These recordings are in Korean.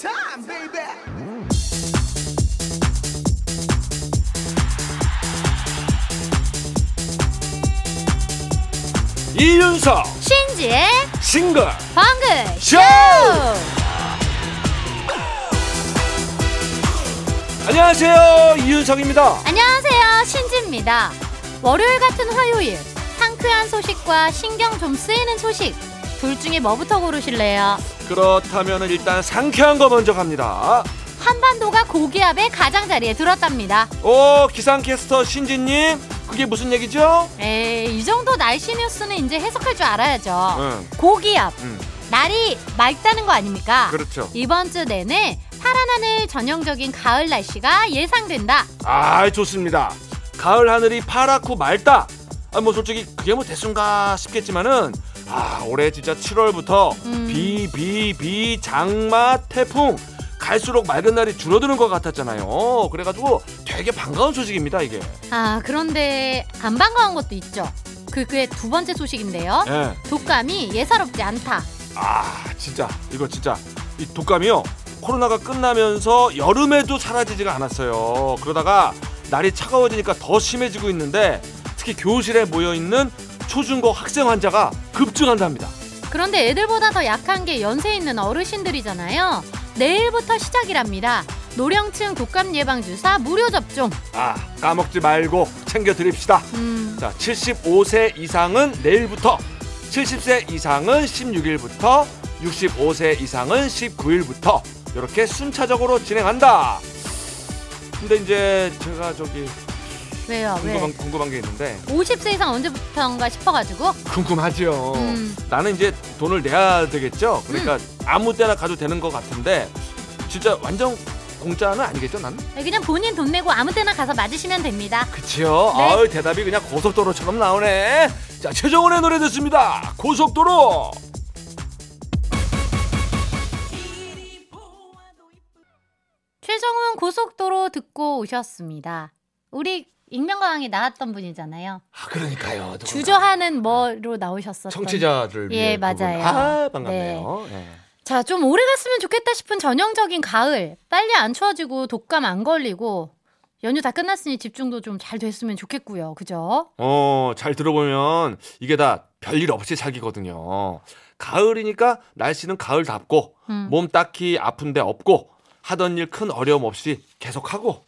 time, baby. 이윤석 신지의 싱글 방글 쇼! 안녕하세요 이윤석입니다 안녕하세요 신지입니다. 월요일 같은 화요일 상쾌한 소식과 신경 좀 쓰이는 소식 둘 중에 뭐부터 고르실래요? 그렇다면 일단 상쾌한 거 먼저 갑니다 한반도가 고기압의 가장자리에 들었답니다. 오 기상캐스터 신지님 그게 무슨 얘기죠? 에이 이 정도 날씨 뉴스는 이제 해석할 줄 알아야죠. 응, 고기압 응 날이 맑다는 거 아닙니까? 그렇죠 이번 주 내내 파란 하늘 전형적인 가을 날씨가 예상된다. 아 좋습니다 가을 하늘이 파랗고 맑다 아, 뭐 솔직히 그게 뭐 대수인가 싶겠지만은 아 올해 진짜 7월부터 음. 비비비 장마 태풍 갈수록 맑은 날이 줄어드는 것 같았잖아요 그래가지고 되게 반가운 소식입니다 이게 아 그런데 안 반가운 것도 있죠. 그게 두 번째 소식인데요. 예. 독감이 예사롭지 않다. 아 진짜 이거 진짜 이 독감이요 코로나가 끝나면서 여름에도 사라지지가 않았어요 그러다가 날이 차가워지니까 더 심해지고 있는데 특히 교실에 모여 있는 초중고 학생 환자가 급증한답니다 그런데 애들보다 더 약한 게 연세 있는 어르신들이잖아요. 내일부터 시작이랍니다. 노령층 독감 예방 주사 무료 접종. 아 까먹지 말고 챙겨 드립시다 음, 자 75세 이상은 내일부터 70세 이상은 16일부터 65세 이상은 19일부터 이렇게 순차적으로 진행한다 근데 이제 제가 저기 왜요? 왜? 궁금한, 궁금한 게 있는데 50세 이상 언제부터인가 싶어가지고. 궁금하죠 음. 나는 이제 돈을 내야 되겠죠 그러니까 아무 때나 가도 되는 것 같은데 진짜 완전 공짜는 아니겠죠 나는? 그냥 본인 돈 내고 아무 때나 가서 맞으시면 됩니다. 그치요 네. 아유 대답이 그냥 고속도로처럼 나오네 자 최정원의 노래 듣습니다 고속도로 최정훈 고속도로 듣고 오셨습니다. 우리 익명가왕에 나왔던 분이잖아요. 아 그러니까요. 주저하는 뭐로 나오셨었던. 청취자들 예, 위해 맞아요. 아 반갑네요 예. 자, 좀 오래 갔으면 좋겠다 싶은 전형적인 가을. 빨리 안 추워지고 독감 안 걸리고 연휴 다 끝났으니 집중도 좀 잘 됐으면 좋겠고요. 그죠? 어, 잘 들어보면 이게 다 별일 없이 살기거든요. 가을이니까 날씨는 가을답고 음. 몸 딱히 아픈데 없고 하던 일 큰 어려움 없이 계속하고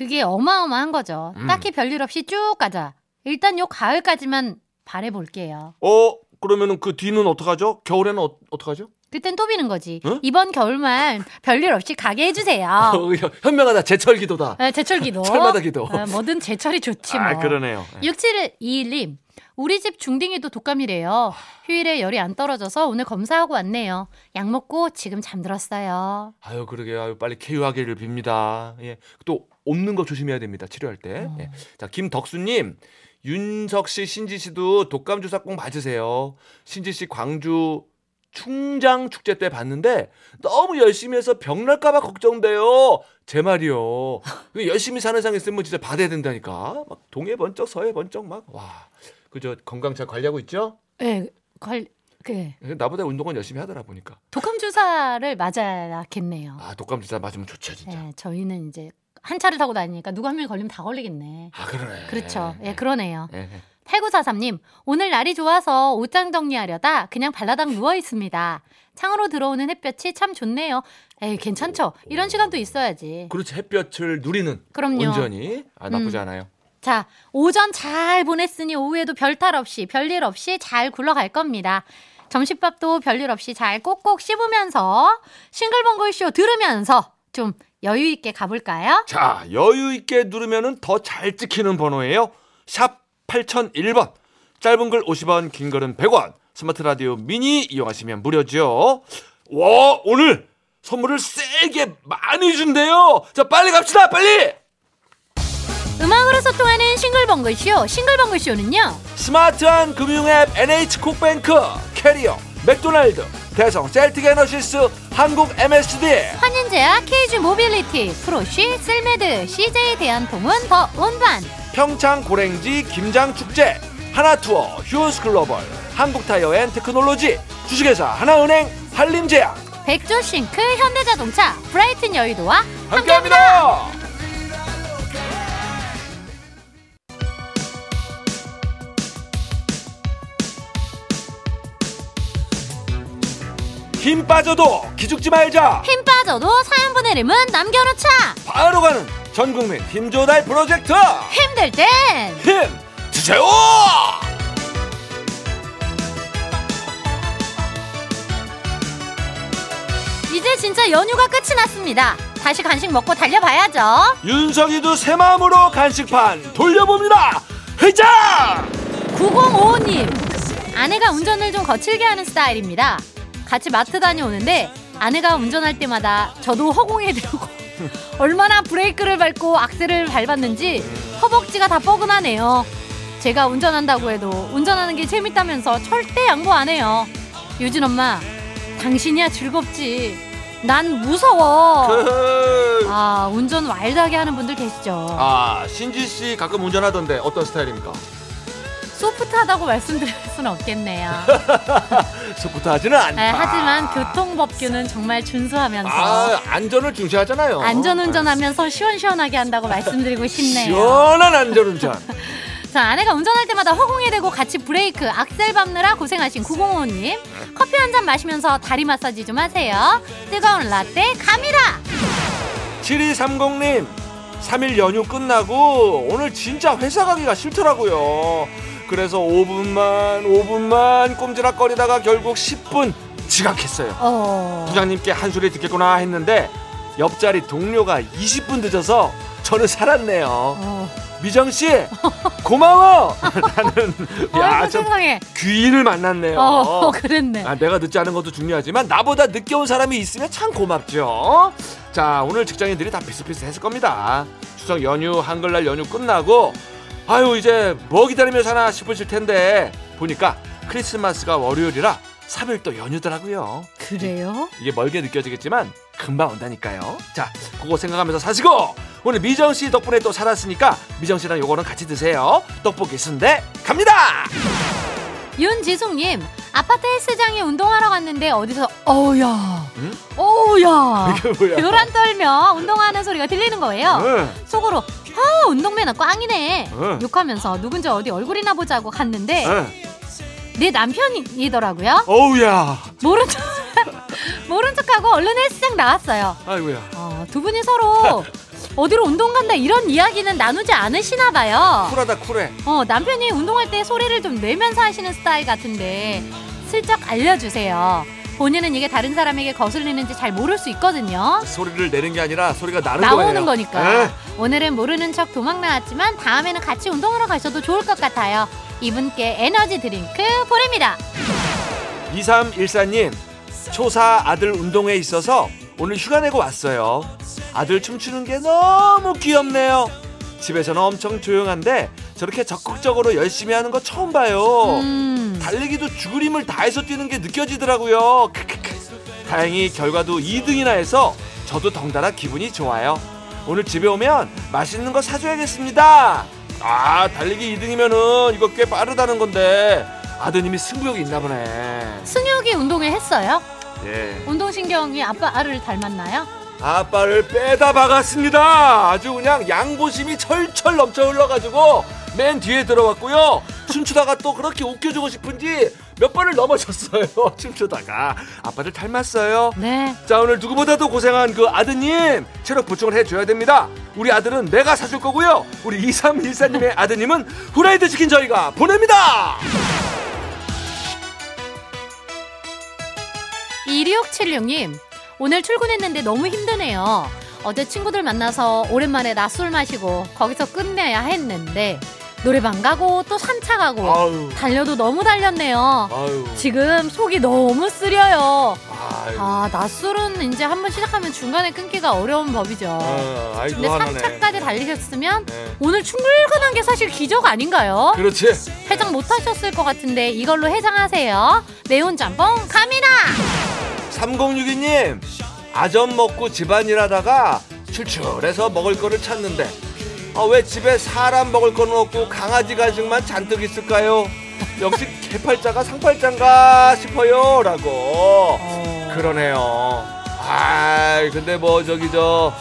그게 어마어마한 거죠. 음. 딱히 별일 없이 쭉 가자. 일단 요 가을까지만 바래볼게요. 어 그러면은 그 뒤는 어떡하죠? 겨울에는 어, 어떡하죠? 그땐 또 비는 거지. 응? 이번 겨울만 별일 없이 가게 해주세요. 어, 현- 현명하다 제철 기도다. 아, 제철 기도. 철마다 기도. 아, 뭐든 제철이 좋지 뭐. 아 그러네요. 예. 6721님, 우리 집 중딩이도 독감이래요. 휴일에 열이 안 떨어져서 오늘 검사하고 왔네요. 약 먹고 지금 잠들었어요. 아유 그러게 아유 빨리 쾌유하기를 빕니다. 예. 또 없는 거 조심해야 됩니다. 치료할 때. 어. 예. 자 김덕수님, 윤석 씨, 신지 씨도 독감 주사 꼭 맞으세요. 신지 씨 광주 충장 축제 때 봤는데 너무 열심히 해서 병 날까봐 걱정돼요. 제 말이요. 그 열심히 사는 상 있으면 진짜 받아야 된다니까. 막 동해 번쩍 서해 번쩍 막 와. 그저 건강 잘 관리하고 있죠? 네, 걸, 그 나보다 운동은 열심히 하더라 보니까. 독감 주사를 맞아야겠네요. 아 독감 주사 맞으면 좋죠 진짜. 네, 저희는 이제 한 차를 타고 다니니까 누구 한 명이 걸리면 다 걸리겠네. 아 그러네. 그렇죠. 예, 그러네요. 예, 예. 8943님, 오늘 날이 좋아서 옷장 정리하려다 그냥 발라당 누워 있습니다. 창으로 들어오는 햇볕이 참 좋네요. 에이, 괜찮죠? 이런 시간도 있어야지. 그렇지 햇볕을 누리는 그럼요. 온전히 아 나쁘지 음. 않아요. 자, 오전 잘 보냈으니 오후에도 별탈 없이, 별일 없이 잘 굴러갈 겁니다. 점심밥도 별일 없이 잘 꼭꼭 씹으면서 싱글벙글쇼 들으면서 좀 여유 있게 가볼까요? 자 여유 있게 누르면은 더잘 찍히는 번호예요. 샵 8001번. 짧은 글 50원, 긴 글은 100원. 스마트 라디오 미니 이용하시면 무료죠. 와 오늘 선물을 세게 많이 준대요. 자 빨리 갑시다 빨리. 음악으로 소통하는 싱글벙글쇼, 싱글벙글쇼는요. 스마트한 금융앱 NH콕뱅크 캐리어 맥도날드 대성 셀틱에너시스 한국 MSD 환인제약 KG 모빌리티, 프로쉬, 쓸메드, CJ 대한통운 더 운반. 평창 고랭지 김장축제 하나투어 휴스글로벌 한국타이어앤테크놀로지 주식회사 하나은행 한림제약 백조 싱크 현대자동차 브라이튼 여의도와 함께합니다. 함께합니다. 힘 빠져도 기죽지 말자. 힘 빠져도 사연 보내림은 남겨놓자. 바로 가는 전국민 힘조달 프로젝트 힘들 땐 힘 주세요. 이제 진짜 연휴가 끝이 났습니다. 다시 간식 먹고 달려봐야죠. 윤석이도 새 마음으로 간식판 돌려봅니다. 회장. 9055님 아내가 운전을 좀 거칠게 하는 스타일입니다. 같이 마트 다녀오는데 아내가 운전할 때마다 저도 허공에 들고 얼마나 브레이크를 밟고 악셀을 밟았는지 허벅지가 다 뻐근하네요. 제가 운전한다고 해도 운전하는 게 재밌다면서 절대 양보 안 해요. 유진 엄마, 당신이야 즐겁지. 난 무서워. 아, 운전 와일드하게 하는 분들 계시죠. 아 신지 씨 가끔 운전하던데 어떤 스타일입니까? 소프트하다고 말씀드릴 수는 없겠네요. 소프트하지는 않다. 네, 하지만 교통법규는 정말 준수하면서 아 안전을 중시하잖아요. 안전운전하면서 시원시원하게 한다고 말씀드리고 싶네요. 시원한 안전운전. 자, 아내가 운전할 때마다 허공에 대고 같이 브레이크, 악셀 밟느라 고생하신 905님. 커피 한 잔 마시면서 다리 마사지 좀 하세요. 뜨거운 라떼 갑니다. 7230님 3일 연휴 끝나고 오늘 진짜 회사 가기가 싫더라고요. 그래서 5분만 5분만 꼼지락거리다가 결국 10분 지각했어요. 어. 부장님께 한 소리 듣겠구나 했는데 옆자리 동료가 20분 늦어서 저는 살았네요. 어. 미정 씨 고마워. 나는 어이구, 야참 세상에. 귀인을 만났네요. 어, 그랬네. 아, 내가 늦지 않은 것도 중요하지만 나보다 늦게 온 사람이 있으면 참 고맙죠. 자, 오늘 직장인들이 다 비슷비슷했을 겁니다. 추석 연휴, 한글날 연휴 끝나고 아유 이제 뭐 기다리며 사나 싶으실 텐데 보니까 크리스마스가 월요일이라 3일 또 연휴더라고요. 그래요? 이게 멀게 느껴지겠지만 금방 온다니까요. 자, 그거 생각하면서 사시고 오늘 미정 씨 덕분에 또 살았으니까 미정 씨랑 요거는 같이 드세요. 떡볶이 순대 갑니다. 윤지숙님, 아파트 헬스장에 운동하러 갔는데 어디서 어우야, 응? 어우야, 이게 뭐야? 벼란 떨며 운동하는 소리가 들리는 거예요. 응. 속으로 아 운동매너 꽝이네 응. 욕하면서 누군지 어디 얼굴이나 보자고 갔는데 응. 내 남편이더라고요. 어우야. 모른 척 모른 척하고 얼른 헬스장 나왔어요. 아이고야. 어, 두 분이 서로 어디로 운동 간다 이런 이야기는 나누지 않으시나 봐요. 쿨하다 쿨해. 어, 남편이 운동할 때 소리를 좀 내면서 하시는 스타일 같은데 슬쩍 알려주세요. 본인은 이게 다른 사람에게 거슬리는지 잘 모를 수 있거든요. 소리를 내는 게 아니라 소리가 나는 나오는 거예요. 거니까. 에? 오늘은 모르는 척 도망 나왔지만 다음에는 같이 운동하러 가셔도 좋을 것 같아요. 이분께 에너지 드링크 보냅니다. 2314님 초사 아들 운동회 있어서 오늘 휴가 내고 왔어요. 아들 춤추는 게 너무 귀엽네요. 집에서는 엄청 조용한데 저렇게 적극적으로 열심히 하는 거 처음 봐요. 음, 달리기도 죽을 힘을 다해서 뛰는 게 느껴지더라고요. 크크크. 다행히 결과도 2등이나 해서 저도 덩달아 기분이 좋아요. 오늘 집에 오면 맛있는 거 사줘야겠습니다. 아 달리기 2등이면은 이거 꽤 빠르다는 건데 아드님이 승부욕이 있나 보네. 승혁이 운동회 했어요? 예. 운동신경이 아빠를 닮았나요? 아빠를 빼다 박았습니다. 아주 그냥 양보심이 철철 넘쳐 흘러가지고 맨 뒤에 들어왔고요. 춤추다가 또 그렇게 웃겨주고 싶은지 몇 번을 넘어졌어요. 춤추다가 아빠를 닮았어요. 네. 자 오늘 누구보다도 고생한 그 아드님 체력 보충을 해줘야 됩니다. 우리 아들은 내가 사줄 거고요. 우리 2314님의 아드님은 후라이드 치킨 저희가 보냅니다. 2676님, 오늘 출근했는데 너무 힘드네요. 어제 친구들 만나서 오랜만에 낮술 마시고 거기서 끝내야 했는데 노래방 가고 또 산차 가고 아유 달려도 너무 달렸네요. 아유 지금 속이 너무 쓰려요. 아유 아, 낮술은 이제 한번 시작하면 중간에 끊기가 어려운 법이죠. 어, 아이고 근데. 산차까지 달리셨으면 네. 오늘 출근한 게 사실 기적 아닌가요? 그렇지. 해장 못 하셨을 것 같은데 이걸로 해장하세요. 매운 짬뽕 갑니다. 3062님 아점 먹고 집안일 하다가 출출해서 먹을 거를 찾는데 아, 왜 집에 사람 먹을 거는 없고 강아지 간식만 잔뜩 있을까요? 역시 개팔자가 상팔자인가 싶어요 라고 어, 그러네요. 아, 근데 뭐 저기 저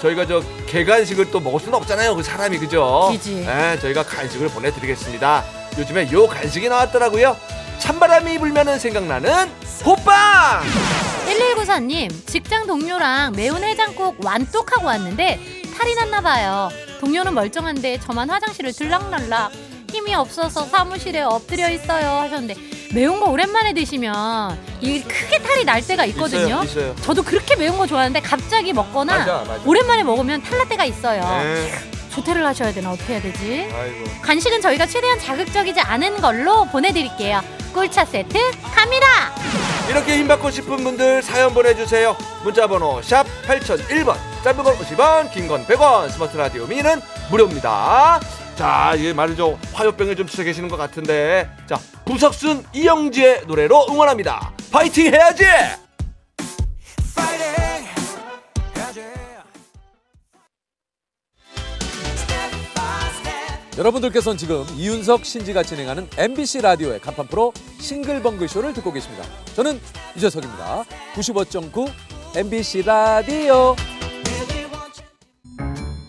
저희가 저 개간식을 또 먹을 수는 없잖아요. 그 사람이 그죠? 그지. 네, 저희가 간식을 보내드리겠습니다. 요즘에 요 간식이 나왔더라고요. 찬바람이 불면은 생각나는 호빵. 1194님, 직장 동료랑 매운 해장국 완뚝하고 왔는데 탈이 났나 봐요. 동료는 멀쩡한데 저만 화장실을 들락날락 힘이 없어서 사무실에 엎드려 있어요 하셨는데 매운 거 오랜만에 드시면 이 크게 탈이 날 때가 있거든요. 있어요, 있어요. 저도 그렇게 매운 거 좋아하는데 갑자기 먹거나 맞아, 맞아. 오랜만에 먹으면 탈날 때가 있어요. 네. 조퇴를 하셔야 되나 어떻게 해야 되지? 아이고. 간식은 저희가 최대한 자극적이지 않은 걸로 보내드릴게요. 꿀차 세트 갑니다. 이렇게 힘 받고 싶은 분들 사연 보내주세요. 문자번호 샵 8001번 짧은 건 50원 긴 건 100원 스마트 라디오 미니는 무료입니다. 자 이게 말이죠 화요병에 좀 치여 계시는 것 같은데 자 부석순 이영지의 노래로 응원합니다. 파이팅 해야지. 여러분들께서는 지금 이윤석 신지가 진행하는 MBC 라디오의 간판 프로 싱글벙글 쇼를 듣고 계십니다. 저는 유재석입니다. 95.9 MBC 라디오.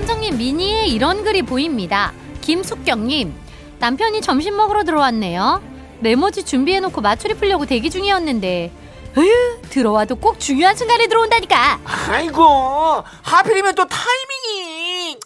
탐정님 미니에 이런 글이 보입니다. 김숙경님 남편이 점심 먹으러 들어왔네요. 메모지 준비해놓고 맞추리 풀려고 대기 중이었는데 으휴 들어와도 꼭 중요한 순간에 들어온다니까. 아이고 하필이면 또 타이밍이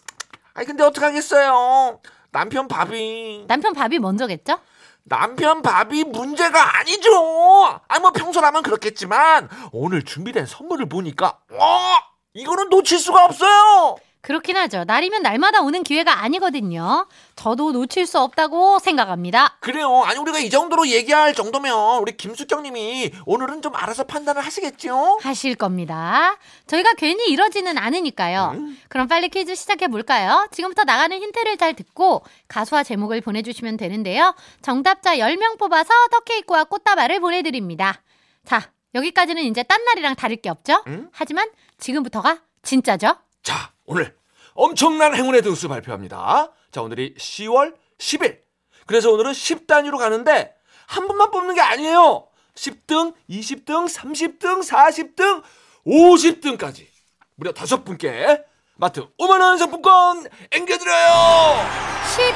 아이 근데 어떡하겠어요 남편 밥이 남편 밥이 먼저겠죠? 남편 밥이 문제가 아니죠 아니 뭐 평소라면 그렇겠지만 오늘 준비된 선물을 보니까 어 이거는 놓칠 수가 없어요 그렇긴 하죠. 날이면 날마다 오는 기회가 아니거든요. 저도 놓칠 수 없다고 생각합니다. 그래요 아니 우리가 이 정도로 얘기할 정도면 우리 김숙경님이 오늘은 좀 알아서 판단을 하시겠죠 하실 겁니다. 저희가 괜히 이러지는 않으니까요. 그럼 빨리 퀴즈 시작해 볼까요? 지금부터 나가는 힌트를 잘 듣고 가수와 제목을 보내주시면 되는데요. 정답자 10명 뽑아서 떡케이크와 꽃다발을 보내드립니다. 자, 여기까지는 이제 딴 날이랑 다를 게 없죠? 음? 하지만 지금부터가 진짜죠? 자, 오늘 엄청난 행운의 등수 발표합니다. 자, 오늘이 10월 10일. 그래서 오늘은 10단위로 가는데 한 분만 뽑는 게 아니에요. 10등, 20등, 30등, 40등, 50등까지 무려 다섯 분께 마트 5만 원 상품권 앵겨드려요.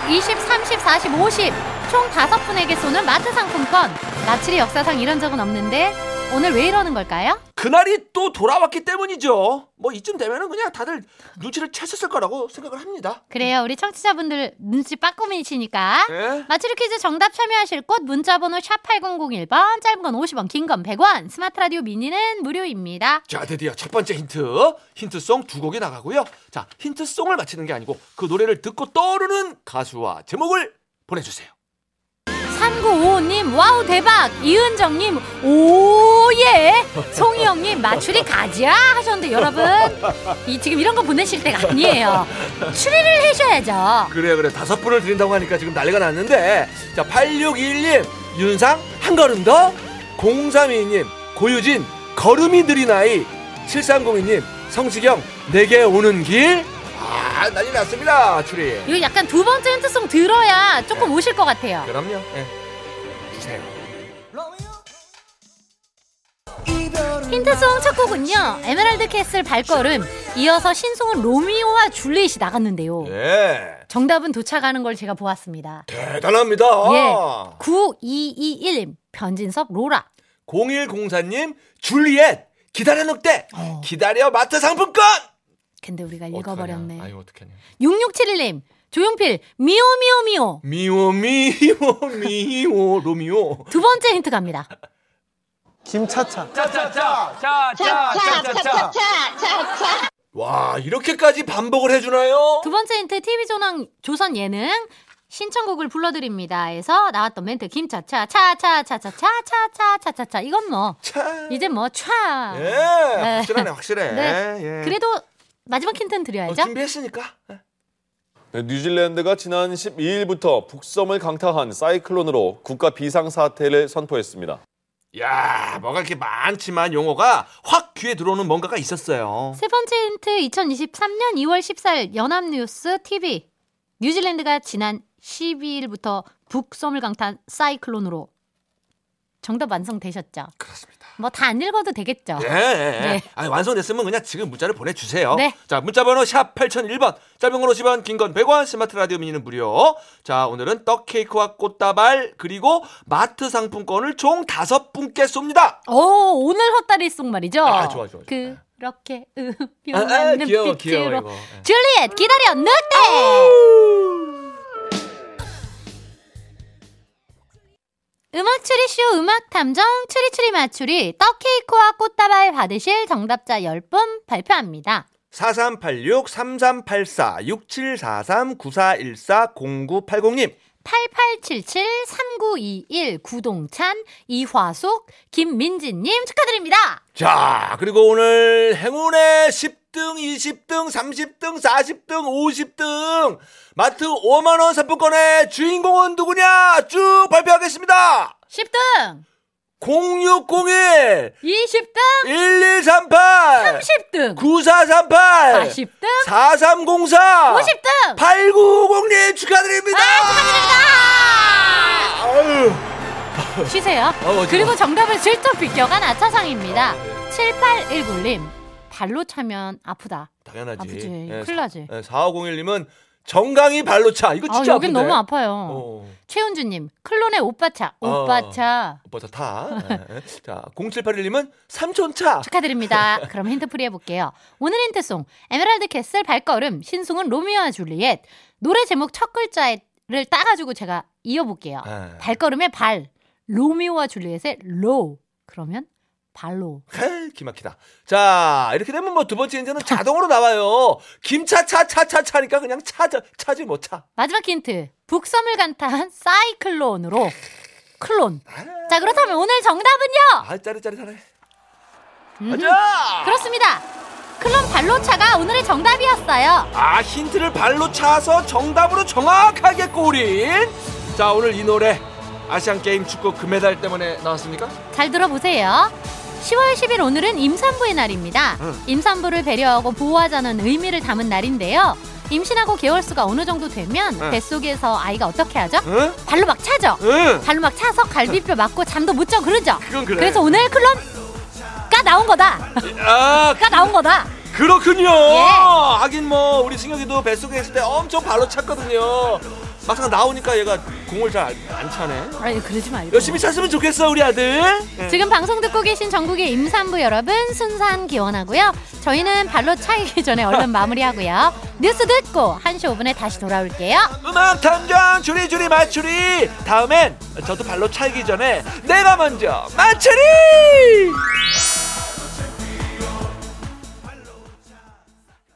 10, 20, 30, 40, 50. 총 다섯 분에게 쏘는 마트 상품권. 맞추리 역사상 이런 적은 없는데 오늘 왜 이러는 걸까요? 그날이 또 돌아왔기 때문이죠. 뭐 이쯤 되면은 그냥 다들 눈치를 챘었을 거라고 생각을 합니다. 그래요. 우리 청취자분들 눈치 빠꼼이시니까. 예? 맞추리 퀴즈 정답 참여하실 곳 문자번호 샵 8001번 짧은 건 50원 긴 건 100원 스마트 라디오 미니는 무료입니다. 자, 드디어 첫 번째 힌트. 힌트송 두 곡이 나가고요. 자, 힌트송을 맞히는 게 아니고 그 노래를 듣고 떠오르는 가수와 제목을 보내주세요. 3955님 와우 대박 이은정님 오 예 송희영님 맞추리 가지야 하셨는데 여러분 이 지금 이런 거 보내실 때가 아니에요 추리를 하셔야죠 그래, 그래. 다섯 분을 드린다고 하니까 지금 난리가 났는데. 자, 8621님, 윤상, 한 걸음 더. 0322님, 고유진, 걸음이 느린 아이. 7302님, 성시경, 내게 오는 길. 아, 난리 났습니다, 추리. 이거 약간 두 번째 힌트송 들어야 조금 오실 것 같아요 그럼요. 예. 힌트송 첫 곡은요 에메랄드 캐슬 발걸음 이어서 신승은 로미오와 줄리엣이 나갔는데요. 예. 정답은 도착하는 걸 제가 보았습니다. 대단합니다. 예. 9221님 변진섭 로라. 0104님 줄리엣 기다려 늑대. 어. 기다려 마트 상품권! 근데 우리가 읽어버렸네. 아유 어떡하냐? 6671님 조용필 미오 미오 미오. 미워 미워 미워 로미오. 두 번째 힌트 갑니다 김차차. 와 이렇게까지 반복을 해주나요? 두 번째 힌트 TV 조선, 조선 예능 신청곡을 불러드립니다에서 나왔던 멘트 김차차 차차차차차차차차차차 이건 뭐 차. 이제 뭐 차. 예. 네. 확실하네, 확실해. 네. 예. 그래도 마지막 힌트는 어, 드려야죠. 준비했으니까. 예. 네, 뉴질랜드가 지난 12일부터 북섬을 강타한 사이클론으로 국가 비상사태를 선포했습니다. 야, 뭐가 이렇게 많지만 용어가 확 귀에 들어오는 뭔가가 있었어요. 세 번째 힌트 2023년 2월 14일 연합뉴스 TV 뉴질랜드가 지난 12일부터 북섬을 강타한 사이클론으로 정답 완성되셨죠? 그렇습니다. 뭐 다 안 읽어도 되겠죠? 예, 예. 네. 아니, 완성됐으면 그냥 지금 문자를 보내주세요. 네. 자, 문자번호 샵 8001번, 짧은 건 50원, 긴 건 100원, 스마트 라디오 미니는 무료. 자, 오늘은 떡 케이크와 꽃다발, 그리고 마트 상품권을 총 다섯 분께 쏩니다. 오 오늘 헛다리 송 말이죠? 아, 좋아, 좋아, 좋아. 그렇게 아, 아, 우연한 귀여워, 귀여워, 눈빛으로 이거. 예. 줄리엣 기다려 늑대 음악 추리쇼 음악 탐정 추리추리 맞추리 떡 케이크와 꽃다발 받으실 정답자 10분 발표합니다. 4386-3384-6743-9414-0980님. 8877-3921 구동찬 이화숙 김민지님 축하드립니다. 자, 그리고 오늘 행운의 10 등, 20등, 30등, 40등, 50등. 마트 5만 원 상품권의 주인공은 누구냐? 쭉 발표하겠습니다. 10등. 0601 20등. 1138 30등. 9438 40등. 4304 50등. 8990님 축하드립니다. 아유. 쉬세요. 어, 그리고 정답을 슬쩍 비껴간 아차상입니다. 7819님 발로 차면 아프다. 당연하지. 아프지. 예, 큰일 나지. 예, 4501님은 정강이 발로 차. 이거 아, 진짜 여긴 아픈데. 너무 아파요. 어. 최은주님 클론의 오빠차 어. 오빠차 오빠 차 타. 예. 자, 0781님은 삼촌차. 축하드립니다. 그럼 힌트 풀이 해볼게요. 오늘 힌트송 에메랄드 캐슬 발걸음 신승은 로미오와 줄리엣 노래 제목 첫 글자를 따가지고 제가 이어볼게요. 예. 발걸음의 발 로미오와 줄리엣의 로 그러면 발로 헤이, 기막히다. 자, 이렇게 되면 뭐 두 번째 힌트는 자동으로 나와요. 김차차 차차차니까 그냥 차자 차지 뭐 차. 마지막 힌트 북섬을 간탄 사이클론으로 클론 자 그렇다면 오늘 정답은요 아, 짜릿짜릿하네. 음, 가자. 그렇습니다 클론 발로차가 오늘의 정답이었어요 아, 힌트를 발로 차서 정답으로 정확하게 꼬린. 자, 오늘 이 노래 아시안 게임 축구 금메달 때문에 나왔습니까? 잘 들어보세요 10월 10일 오늘은 임산부의 날입니다 응. 임산부를 배려하고 보호하자는 의미를 담은 날인데요 임신하고 개월수가 어느 정도 되면 응. 뱃속에서 아이가 어떻게 하죠? 응? 발로 막 차죠 응. 발로 막 차서 갈비뼈 맞고 잠도 못 자 그러죠 그건 그래. 그래서 오늘 클론가 나온 거다 아, 가 나온 거다 그렇군요. 예. 하긴 뭐 우리 승혁이도 뱃속에 있을 때 엄청 발로 찼거든요. 막상 나오니까 얘가 공을 잘 안 차네. 아니 그러지 말고 열심히 찼으면 좋겠어 우리 아들. 예. 지금 방송 듣고 계신 전국의 임산부 여러분 순산 기원하고요. 저희는 발로 차이기 전에 얼른 마무리하고요. 뉴스 듣고 1시 5분에 다시 돌아올게요. 음악 탐정 주리주리 맞추리. 다음엔 저도 발로 차기 전에 내가 먼저 맞추리.